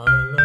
I love